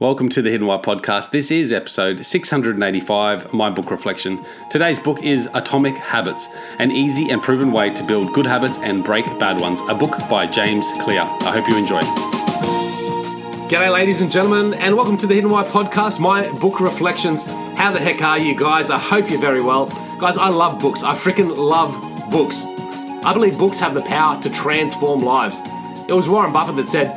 Welcome to the Hidden Why podcast. This is episode 685, my book reflection. Today's book is Atomic Habits, an easy and proven way to build good habits and break bad ones, a book by James Clear. I hope you enjoy. G'day, ladies and gentlemen, and welcome to the Hidden Why podcast, my book reflections. How the heck are you guys? I hope you're very well. Guys, I love books. I freaking love books. I believe books have the power to transform lives. It was Warren Buffett that said,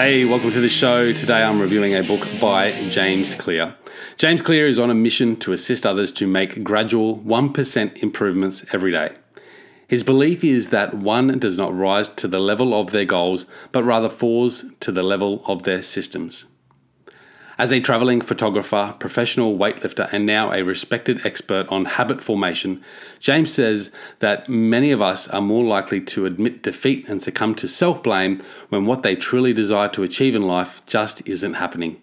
Hey, welcome to the show. Today I'm reviewing a book by James Clear. James Clear is on a mission to assist others to make gradual 1% improvements every day. His belief is that one does not rise to the level of their goals, but rather falls to the level of their systems. As a traveling photographer, professional weightlifter, and now a respected expert on habit formation, James says that many of us are more likely to admit defeat and succumb to self blame when what they truly desire to achieve in life just isn't happening.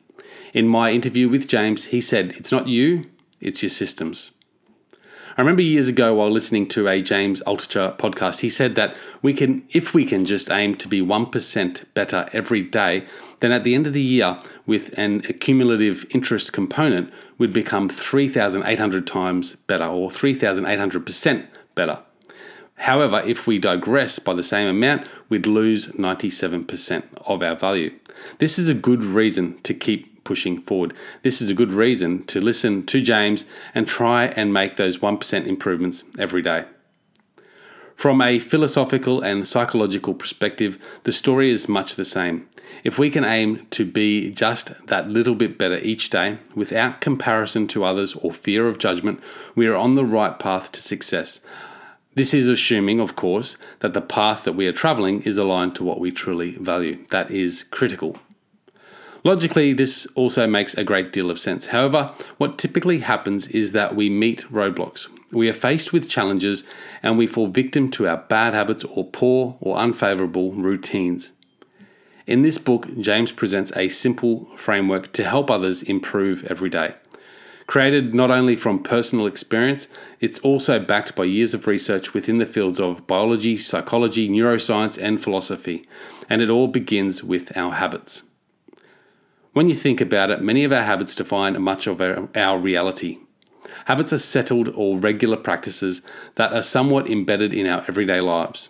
In my interview with James, he said, It's not you, it's your systems. I remember years ago while listening to a James Altucher podcast, he said that we can, if we can just aim to be 1% better every day, then at the end of the year, with an accumulative interest component, we'd become 3,800 times better or 3,800% better. However, if we digress by the same amount, we'd lose 97% of our value. This is a good reason to keep pushing forward. This is a good reason to listen to James and try and make those 1% improvements every day. From a philosophical and psychological perspective, the story is much the same. If we can aim to be just that little bit better each day without comparison to others or fear of judgment, we are on the right path to success. This is assuming, of course, that the path that we are traveling is aligned to what we truly value. That is critical. Logically, this also makes a great deal of sense. However, what typically happens is that we meet roadblocks. We are faced with challenges and we fall victim to our bad habits or poor or unfavorable routines. In this book, James presents a simple framework to help others improve every day. Created not only from personal experience, it's also backed by years of research within the fields of biology, psychology, neuroscience, and philosophy. And it all begins with our habits. When you think about it, many of our habits define much of our, our reality. Habits are settled or regular practices that are somewhat embedded in our everyday lives.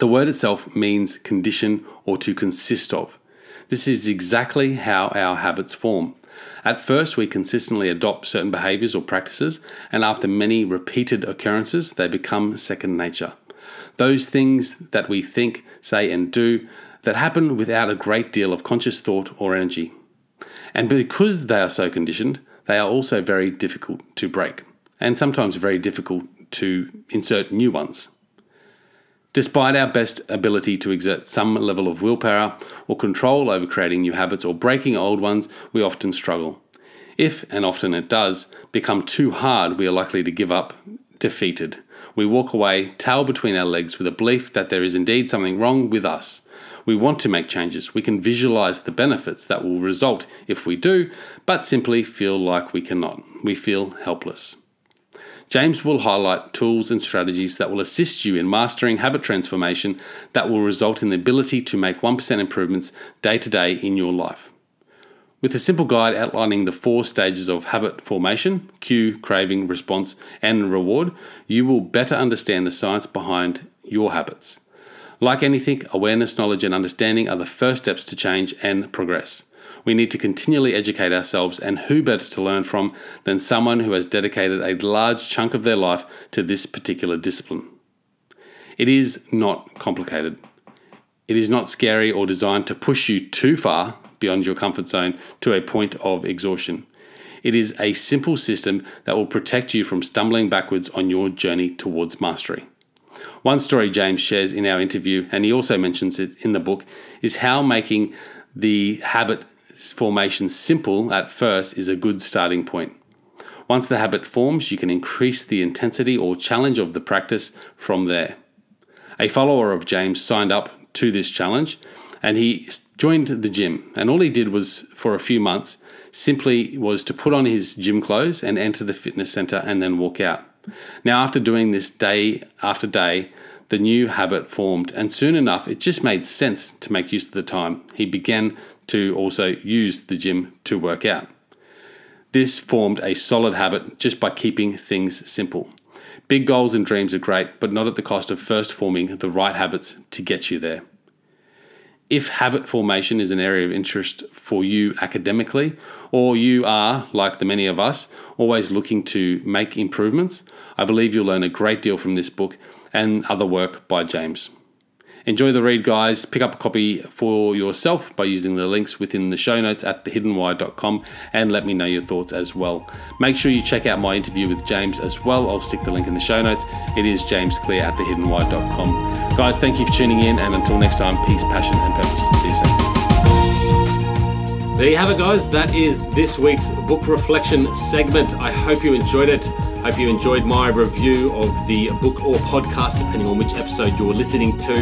The word itself means condition or to consist of. This is exactly how our habits form. At first, we consistently adopt certain behaviors or practices, and after many repeated occurrences, they become second nature. Those things that we think, say, and do that happen without a great deal of conscious thought or energy. And because they are so conditioned, they are also very difficult to break, and sometimes very difficult to insert new ones. Despite our best ability to exert some level of willpower or control over creating new habits or breaking old ones, we often struggle. If, and often it does, become too hard, we are likely to give up, defeated. We walk away, tail between our legs, with a belief that there is indeed something wrong with us we want to make changes. We can visualize the benefits that will result if we do, but simply feel like we cannot. We feel helpless. James will highlight tools and strategies that will assist you in mastering habit transformation that will result in the ability to make 1% improvements day to day in your life. With a simple guide outlining the four stages of habit formation cue, craving, response, and reward you will better understand the science behind your habits. Like anything, awareness, knowledge, and understanding are the first steps to change and progress. We need to continually educate ourselves, and who better to learn from than someone who has dedicated a large chunk of their life to this particular discipline? It is not complicated. It is not scary or designed to push you too far beyond your comfort zone to a point of exhaustion. It is a simple system that will protect you from stumbling backwards on your journey towards mastery. One story James shares in our interview, and he also mentions it in the book, is how making the habit formation simple at first is a good starting point. Once the habit forms, you can increase the intensity or challenge of the practice from there. A follower of James signed up to this challenge and he joined the gym and all he did was for a few months simply was to put on his gym clothes and enter the fitness center and then walk out. Now after doing this day after day, the new habit formed and soon enough it just made sense to make use of the time. He began to also use the gym to work out. This formed a solid habit just by keeping things simple. Big goals and dreams are great, but not at the cost of first forming the right habits to get you there. If habit formation is an area of interest for you academically, or you are, like the many of us, always looking to make improvements, I believe you'll learn a great deal from this book and other work by James. Enjoy the read, guys. Pick up a copy for yourself by using the links within the show notes at thehiddenwhy.com and let me know your thoughts as well. Make sure you check out my interview with James as well. I'll stick the link in the show notes. It is James Clear at thehiddenwhy.com. Guys, thank you for tuning in, and until next time, peace, passion, and purpose. See you soon. There you have it, guys. That is this week's book reflection segment. I hope you enjoyed it. Hope you enjoyed my review of the book or podcast, depending on which episode you're listening to.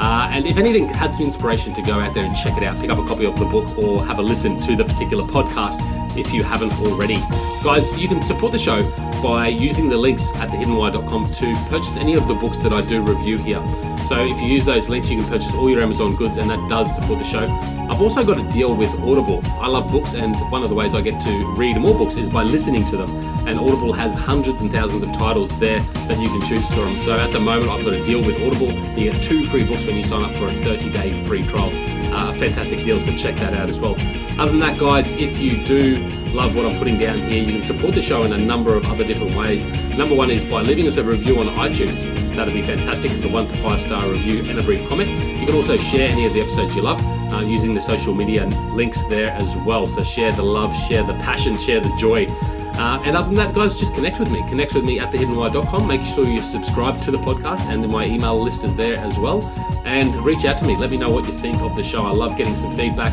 Uh, and if anything had some inspiration to go out there and check it out, pick up a copy of the book or have a listen to the particular podcast if you haven't already. Guys, you can support the show by using the links at thehiddenwhy.com to purchase any of the books that I do review here. So if you use those links, you can purchase all your Amazon goods, and that does support the show. I've also got a deal with Audible. I love books, and one of the ways I get to read more books is by listening to them. And Audible has hundreds and thousands of titles there that you can choose from. So at the moment, I've got a deal with Audible. You get two free books when you sign up for a 30 day free trial. Uh, fantastic deal, so check that out as well. Other than that, guys, if you do love what I'm putting down here, you can support the show in a number of other different ways. Number one is by leaving us a review on iTunes. That'd be fantastic. It's a one to five star review and a brief comment. You can also share any of the episodes you love uh, using the social media links there as well. So share the love, share the passion, share the joy. Uh, and other than that, guys, just connect with me. Connect with me at thehiddenwhy.com. Make sure you subscribe to the podcast and my email listed there as well. And reach out to me. Let me know what you think of the show. I love getting some feedback